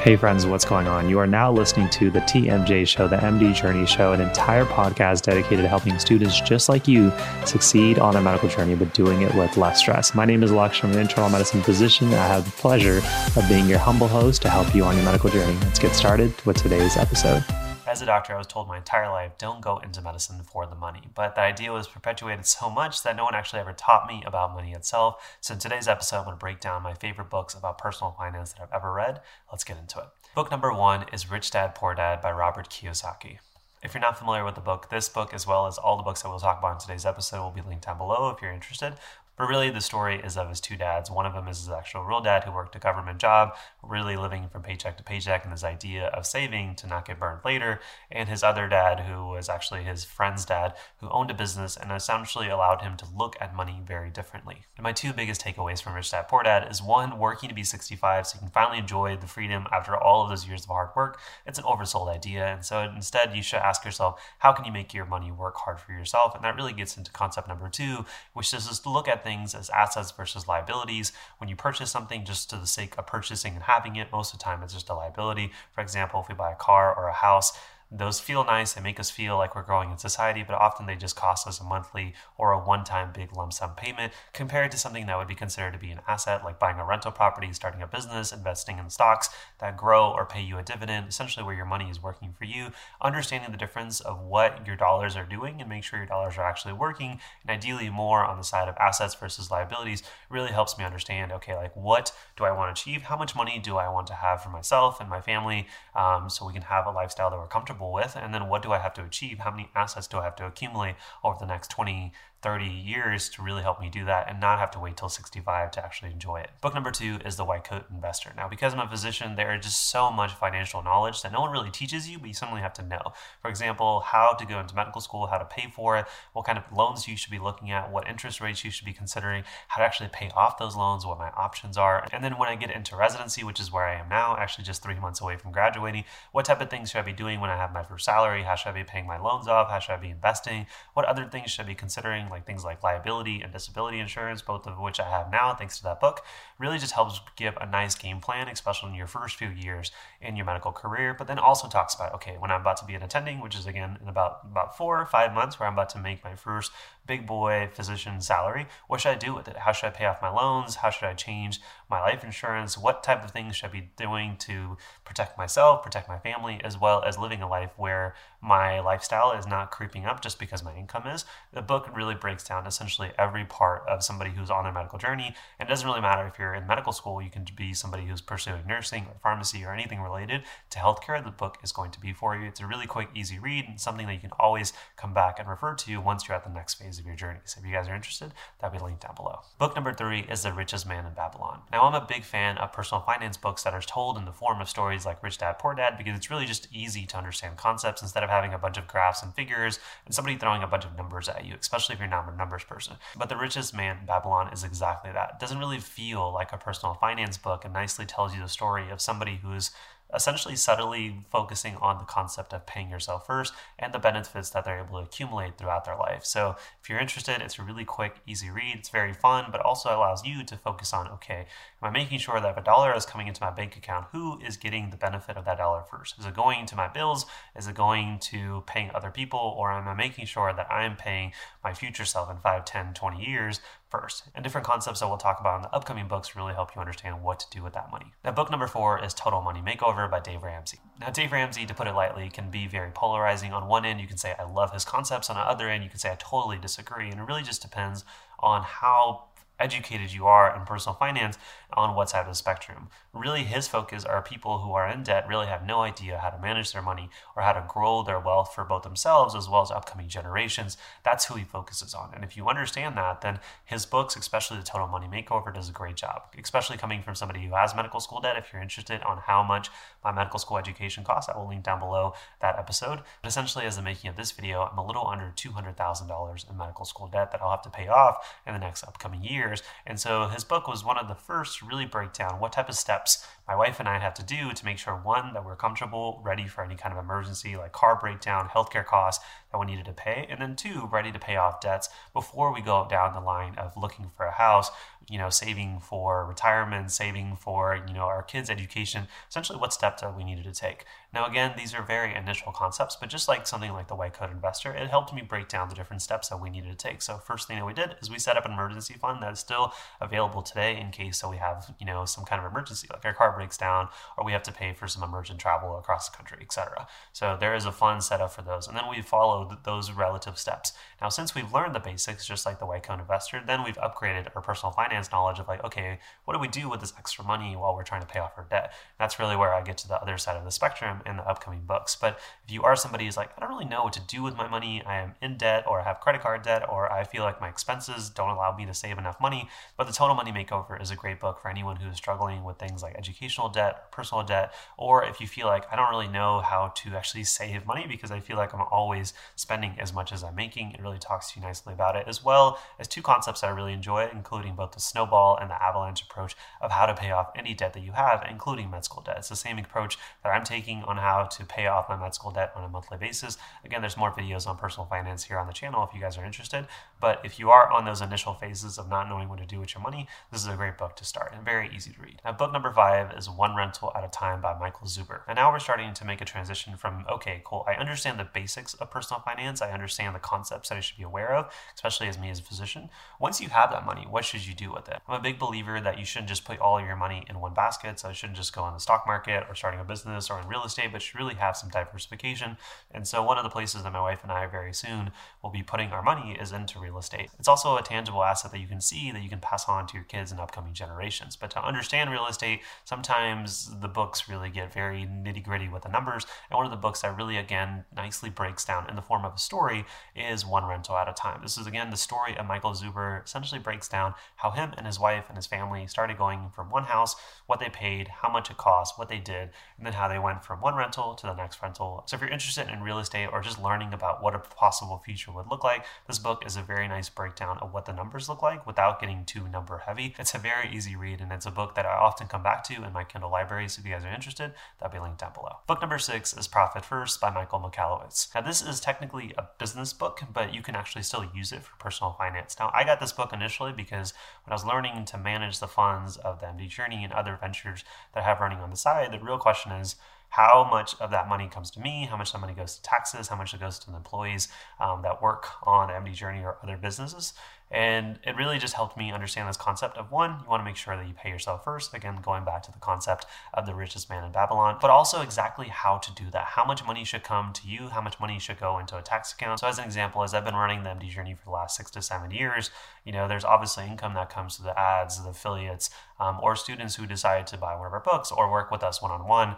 Hey, friends, what's going on? You are now listening to the TMJ Show, the MD Journey Show, an entire podcast dedicated to helping students just like you succeed on their medical journey, but doing it with less stress. My name is Alex. I'm an internal medicine physician. I have the pleasure of being your humble host to help you on your medical journey. Let's get started with today's episode. As a doctor, I was told my entire life, don't go into medicine for the money. But the idea was perpetuated so much that no one actually ever taught me about money itself. So in today's episode, I'm going to break down my favorite books about personal finance that I've ever read. Let's get into it. Book number one is Rich Dad Poor Dad by Robert Kiyosaki. If you're not familiar with the book, this book, as well as all the books that we'll talk about in today's episode, will be linked down below if you're interested. But really, the story is of his two dads. One of them is his actual real dad who worked a government job, really living from paycheck to paycheck, and this idea of saving to not get burned later. And his other dad, who was actually his friend's dad, who owned a business and essentially allowed him to look at money very differently. And my two biggest takeaways from Rich Dad Poor Dad is one, working to be 65 so you can finally enjoy the freedom after all of those years of hard work. It's an oversold idea. And so instead, you should ask yourself, how can you make your money work hard for yourself? And that really gets into concept number two, which is just to look at things as assets versus liabilities. When you purchase something just to the sake of purchasing and having it, most of the time it's just a liability. For example, if we buy a car or a house, those feel nice. They make us feel like we're growing in society, but often they just cost us a monthly or a one time big lump sum payment compared to something that would be considered to be an asset, like buying a rental property, starting a business, investing in stocks that grow or pay you a dividend, essentially where your money is working for you. Understanding the difference of what your dollars are doing and make sure your dollars are actually working, and ideally more on the side of assets versus liabilities, really helps me understand okay, like what do I want to achieve? How much money do I want to have for myself and my family um, so we can have a lifestyle that we're comfortable comfortable with and then what do i have to achieve how many assets do i have to accumulate over the next 20 30 years to really help me do that and not have to wait till 65 to actually enjoy it. Book number two is The White Coat Investor. Now, because I'm a physician, there is just so much financial knowledge that no one really teaches you, but you suddenly have to know. For example, how to go into medical school, how to pay for it, what kind of loans you should be looking at, what interest rates you should be considering, how to actually pay off those loans, what my options are. And then when I get into residency, which is where I am now, actually just three months away from graduating, what type of things should I be doing when I have my first salary? How should I be paying my loans off? How should I be investing? What other things should I be considering? like things like liability and disability insurance, both of which I have now thanks to that book, really just helps give a nice game plan, especially in your first few years in your medical career. But then also talks about okay, when I'm about to be an attending, which is again in about about four or five months, where I'm about to make my first big boy physician salary. What should I do with it? How should I pay off my loans? How should I change my life insurance? What type of things should I be doing to protect myself, protect my family, as well as living a life where my lifestyle is not creeping up just because my income is? The book really breaks down essentially every part of somebody who's on their medical journey. And it doesn't really matter if you're in medical school, you can be somebody who's pursuing nursing or pharmacy or anything related to healthcare. The book is going to be for you. It's a really quick, easy read and something that you can always come back and refer to once you're at the next phase of your journey. So if you guys are interested, that'll be linked down below. Book number three is The Richest Man in Babylon. Now, I'm a big fan of personal finance books that are told in the form of stories like Rich Dad Poor Dad because it's really just easy to understand concepts instead of having a bunch of graphs and figures and somebody throwing a bunch of numbers at you, especially if you're not a numbers person. But The Richest Man in Babylon is exactly that. It doesn't really feel like a personal finance book and nicely tells you the story of somebody who's essentially subtly focusing on the concept of paying yourself first and the benefits that they're able to accumulate throughout their life. So, if you're interested, it's a really quick, easy read. It's very fun, but also allows you to focus on okay, am I making sure that if a dollar is coming into my bank account, who is getting the benefit of that dollar first? Is it going to my bills? Is it going to paying other people? Or am I making sure that I'm paying my future self in 5, 10, 20 years first. And different concepts that we'll talk about in the upcoming books really help you understand what to do with that money. Now, book number four is Total Money Makeover by Dave Ramsey. Now, Dave Ramsey, to put it lightly, can be very polarizing. On one end, you can say, I love his concepts. On the other end, you can say, I totally disagree. And it really just depends on how educated you are in personal finance on what side of the spectrum. Really, his focus are people who are in debt, really have no idea how to manage their money or how to grow their wealth for both themselves as well as upcoming generations. That's who he focuses on. And if you understand that, then his books, especially the Total Money Makeover, does a great job, especially coming from somebody who has medical school debt. If you're interested on how much my medical school education costs, I will link down below that episode. But essentially, as the making of this video, I'm a little under $200,000 in medical school debt that I'll have to pay off in the next upcoming year years. And so his book was one of the first to really break down what type of steps my wife and I have to do to make sure one, that we're comfortable, ready for any kind of emergency like car breakdown, healthcare costs that we needed to pay, and then two, ready to pay off debts before we go down the line of looking for a house, you know, saving for retirement, saving for, you know, our kids' education, essentially what steps that we needed to take. Now, again, these are very initial concepts, but just like something like the White Coat Investor, it helped me break down the different steps that we needed to take. So, first thing that we did is we set up an emergency fund that is still available today in case so we have, you know, some kind of emergency, like our car breaks down, or we have to pay for some emergent travel across the country, etc. So, there is a fund set up for those, and then we followed those relative steps. Now, since we've learned the basics, just like the White Coat Investor, then we've upgraded our personal finance knowledge of like, okay, what do we do with this extra money while we're trying to pay off our debt? That's really where I get to the other side of the spectrum in the upcoming books. But if you are somebody who's like, I don't really know what to do with my money, I am in debt or I have credit card debt, or I feel like my expenses don't allow me to save enough money, but the Total Money Makeover is a great book for anyone who is struggling with things like educational debt, personal debt, or if you feel like I don't really know how to actually save money because I feel like I'm always spending as much as I'm making. It really talks to you nicely about it, as well as two concepts I really enjoy, including both the snowball and the avalanche approach of how to pay off any debt that you have, including med school debt. It's the same approach that I'm taking on how to pay off my med school debt on a monthly basis. Again, there's more videos on personal finance here on the channel if you guys are interested. But if you are on those initial phases of not knowing what to do with your money, this is a great book to start and very easy to read. Now, book number five is One Rental at a Time by Michael Zuber. And now we're starting to make a transition from, okay, cool, I understand the basics of personal finance, I understand the concepts that I should be aware of, especially as me as a physician. Once you have that money, what should you do with it? I'm a big believer that you shouldn't just put all your money in one basket. So it shouldn't just go in the stock market or starting a business or in real estate, but should really have some diversification. And so one of the places that my wife and I very soon will be putting our money is into real estate. It's also a tangible asset that you can see that you can pass on to your kids and upcoming generations. But to understand real estate, sometimes the books really get very nitty gritty with the numbers. And one of the books that really, again, nicely breaks down in the form of a story is One Rental at a Time. This is, again, the story of Michael Zuber, essentially breaks down how him and his wife and his family started going from one house, what they paid, how much it cost, what they did, and then how they went from one rental to the next rental. So if you're interested in real estate or just learning about what a possible future would look like, this book is a very nice breakdown of what the numbers look like without getting too number heavy. It's a very easy read and it's a book that I often come back to in my Kindle library. So if you guys are interested, that'll be linked down below. Book number six is Profit First by Michael Michalowicz. Now this is technically a business book, but you can actually still use it for personal finance. Now I got this book initially because I was learning to manage the funds of the MD Journey and other ventures that I have running on the side, the real question is how much of that money comes to me, how much that money goes to taxes, how much it goes to the employees um, that work on MD Journey or other businesses. And it really just helped me understand this concept of one, you want to make sure that you pay yourself first. Again, going back to the concept of the richest man in Babylon, but also exactly how to do that. How much money should come to you, how much money should go into a tax account. So, as an example, as I've been running the MD Journey for the last six to seven years, you know, there's obviously income that comes to the ads, the affiliates, um, or students who decide to buy one of our books or work with us one on one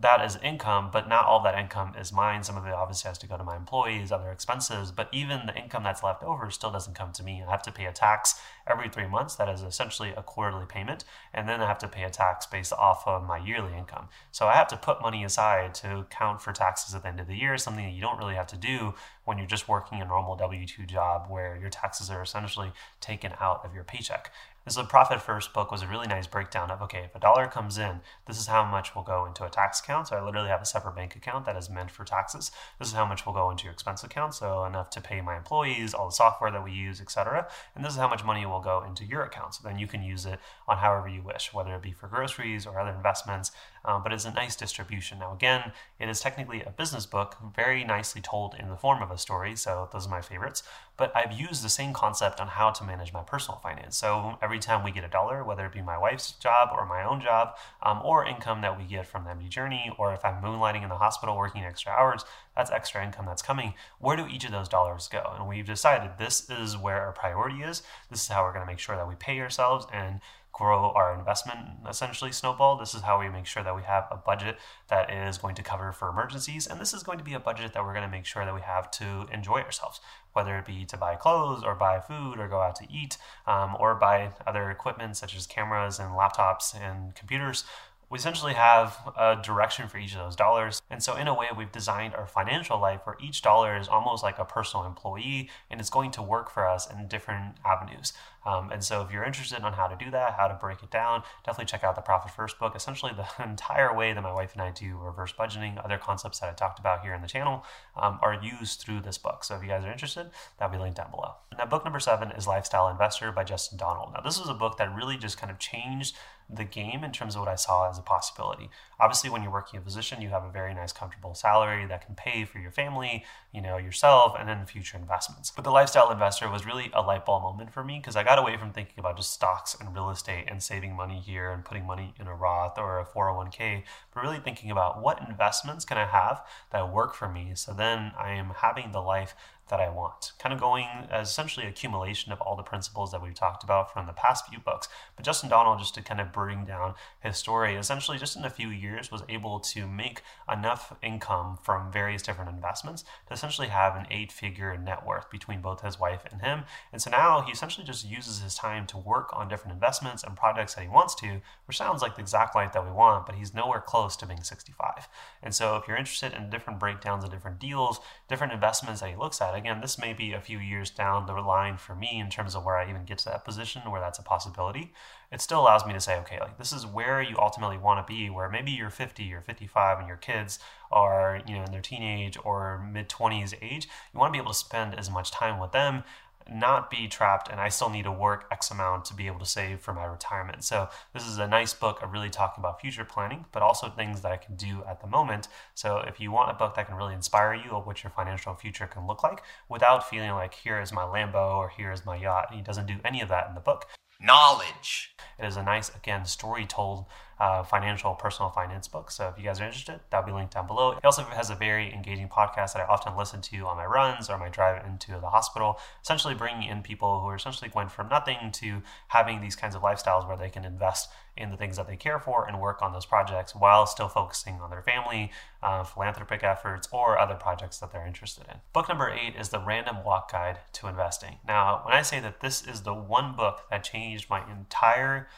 that is income, but not all that income is mine. Some of it obviously has to go to my employees, other expenses, but even the income that's left over still doesn't come to me. I have to pay a tax every three months. That is essentially a quarterly payment. And then I have to pay a tax based off of my yearly income. So I have to put money aside to count for taxes at the end of the year, something that you don't really have to do when you're just working a normal W 2 job where your taxes are essentially taken out of your paycheck. This is a Profit First book was a really nice breakdown of okay, if a dollar comes in, this is how much will go into a tax account. So I literally have a separate bank account that is meant for taxes. This is how much will go into your expense account, so enough to pay my employees, all the software that we use, etc. And this is how much money will go into your account. So then you can use it on however you wish, whether it be for groceries or other investments. Um, but it's a nice distribution. Now, again, it is technically a business book, very nicely told in the form of a story. So those are my favorites. But I've used the same concept on how to manage my personal finance. So every time we get a dollar, whether it be my wife's job or my own job, um, or income that we get from the MD Journey, or if I'm moonlighting in the hospital working extra hours, that's extra income that's coming. Where do each of those dollars go? And we've decided this is where our priority is. This is how we're going to make sure that we pay ourselves and grow our investment essentially snowball. This is how we make sure that we have a budget that is going to cover for emergencies. And this is going to be a budget that we're going to make sure that we have to enjoy ourselves, whether it be to buy clothes or buy food or go out to eat um, or buy other equipment such as cameras and laptops and computers we essentially have a direction for each of those dollars. And so, in a way, we've designed our financial life where each dollar is almost like a personal employee and it's going to work for us in different avenues. Um, and so, if you're interested on how to do that, how to break it down, definitely check out the Profit First book. Essentially, the entire way that my wife and I do reverse budgeting, other concepts that I talked about here in the channel, um, are used through this book. So, if you guys are interested, that'll be linked down below. Now, book number seven is Lifestyle Investor by Justin Donald. Now, this was a book that really just kind of changed the game in terms of what I saw as a possibility. Obviously, when you're working a position, you have a very nice, comfortable salary that can pay for your family, you know, yourself, and then future investments. But the lifestyle investor was really a light bulb moment for me because I got away from thinking about just stocks and real estate and saving money here and putting money in a Roth or a 401k, but really thinking about what investments can I have that work for me. So then I am having the life that I want. Kind of going essentially accumulation of all the principles that we've talked about from the past few books. But Justin Donald, just to kind of bring down his story, essentially just in a few years was able to make enough income from various different investments to essentially have an eight figure net worth between both his wife and him. And so now he essentially just uses his time to work on different investments and projects that he wants to, which sounds like the exact life that we want, but he's nowhere close to being 65. And so if you're interested in different breakdowns of different deals, different investments that he looks at, again, this may be a few years down the line for me in terms of where I even get to that position where that's a possibility. It still allows me to say, okay, like this is where you ultimately want to be, where maybe you're 50 or 55 and your kids are, you know, in their teenage or mid 20s age. You want to be able to spend as much time with them not be trapped and I still need to work X amount to be able to save for my retirement. So, this is a nice book of really talking about future planning, but also things that I can do at the moment. So, if you want a book that can really inspire you of what your financial future can look like without feeling like here is my Lambo or here is my yacht, he doesn't do any of that in the book. Knowledge. It is a nice, again, story told uh, financial personal finance book. So if you guys are interested, that'll be linked down below. He also has a very engaging podcast that I often listen to on my runs or my drive into the hospital, essentially bringing in people who are essentially going from nothing to having these kinds of lifestyles where they can invest in the things that they care for and work on those projects while still focusing on their family, uh, philanthropic efforts, or other projects that they're interested in. Book number eight is The Random Walk Guide to Investing. Now, when I say that this is the one book that changed my entire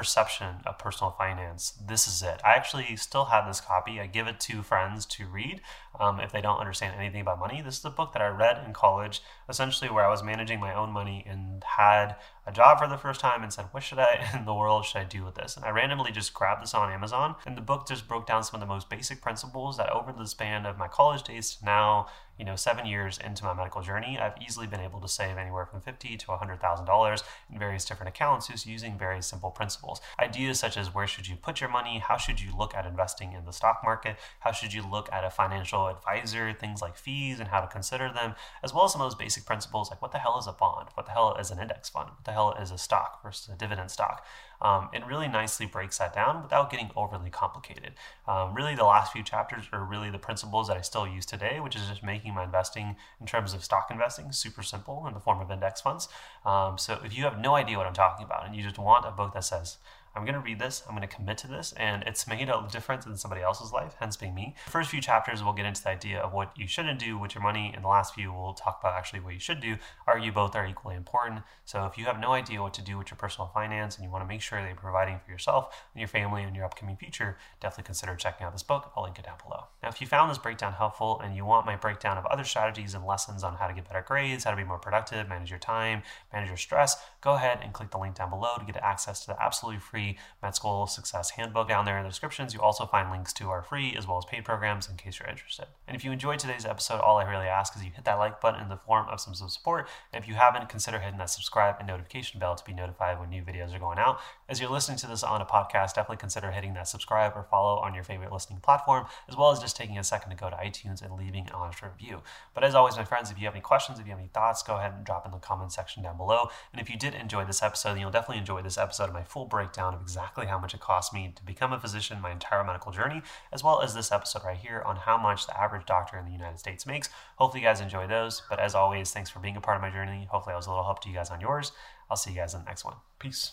perception of personal finance. This is it. I actually still have this copy. I give it to friends to read um, if they don't understand anything about money. This is a book that I read in college, essentially where I was managing my own money and had a job for the first time and said, What should I in the world should I do with this? And I randomly just grabbed this on Amazon. And the book just broke down some of the most basic principles that over the span of my college days to now, you know, seven years into my medical journey, I've easily been able to save anywhere from fifty to hundred thousand dollars in various different accounts just using very simple principles. Ideas such as where should you put your money, how should you look at investing in the stock market, how should you look at a financial advisor, things like fees and how to consider them, as well as some of those basic principles like what the hell is a bond, what the hell is an index fund, what the hell is a stock versus a dividend stock. Um, it really nicely breaks that down without getting overly complicated. Um, really, the last few chapters are really the principles that I still use today, which is just making my investing in terms of stock investing super simple in the form of index funds. Um, so if you have no idea what I'm talking about and you just want a book that says, I'm going to read this, I'm going to commit to this, and it's made a difference in somebody else's life, hence being me. The first few chapters, we'll get into the idea of what you shouldn't do with your money. In the last few, we'll talk about actually what you should do. Argue both are equally important. So if you have no idea what to do with your personal finance and you want to make sure that you're providing for yourself and your family and your upcoming future, definitely consider checking out this book. I'll link it down below. Now, if you found this breakdown helpful and you want my breakdown of other strategies and lessons on how to get better grades, how to be more productive, manage your time, manage your stress, go ahead and click the link down below to get access to the absolutely free Med School Success Handbook down there in the descriptions. You also find links to our free as well as paid programs in case you're interested. And if you enjoyed today's episode, all I really ask is you hit that like button in the form of some support. And if you haven't, consider hitting that subscribe and notification bell to be notified when new videos are going out. As you're listening to this on a podcast, definitely consider hitting that subscribe or follow on your favorite listening platform, as well as just taking a second to go to iTunes and leaving an honest review. But as always, my friends, if you have any questions, if you have any thoughts, go ahead and drop in the comment section down below. And if you did enjoy this episode, then you'll definitely enjoy this episode of my full breakdown of exactly how much it cost me to become a physician my entire medical journey, as well as this episode right here on how much the average doctor in the United States makes. Hopefully, you guys enjoy those. But as always, thanks for being a part of my journey. Hopefully, I was a little help to you guys on yours. I'll see you guys in the next one. Peace.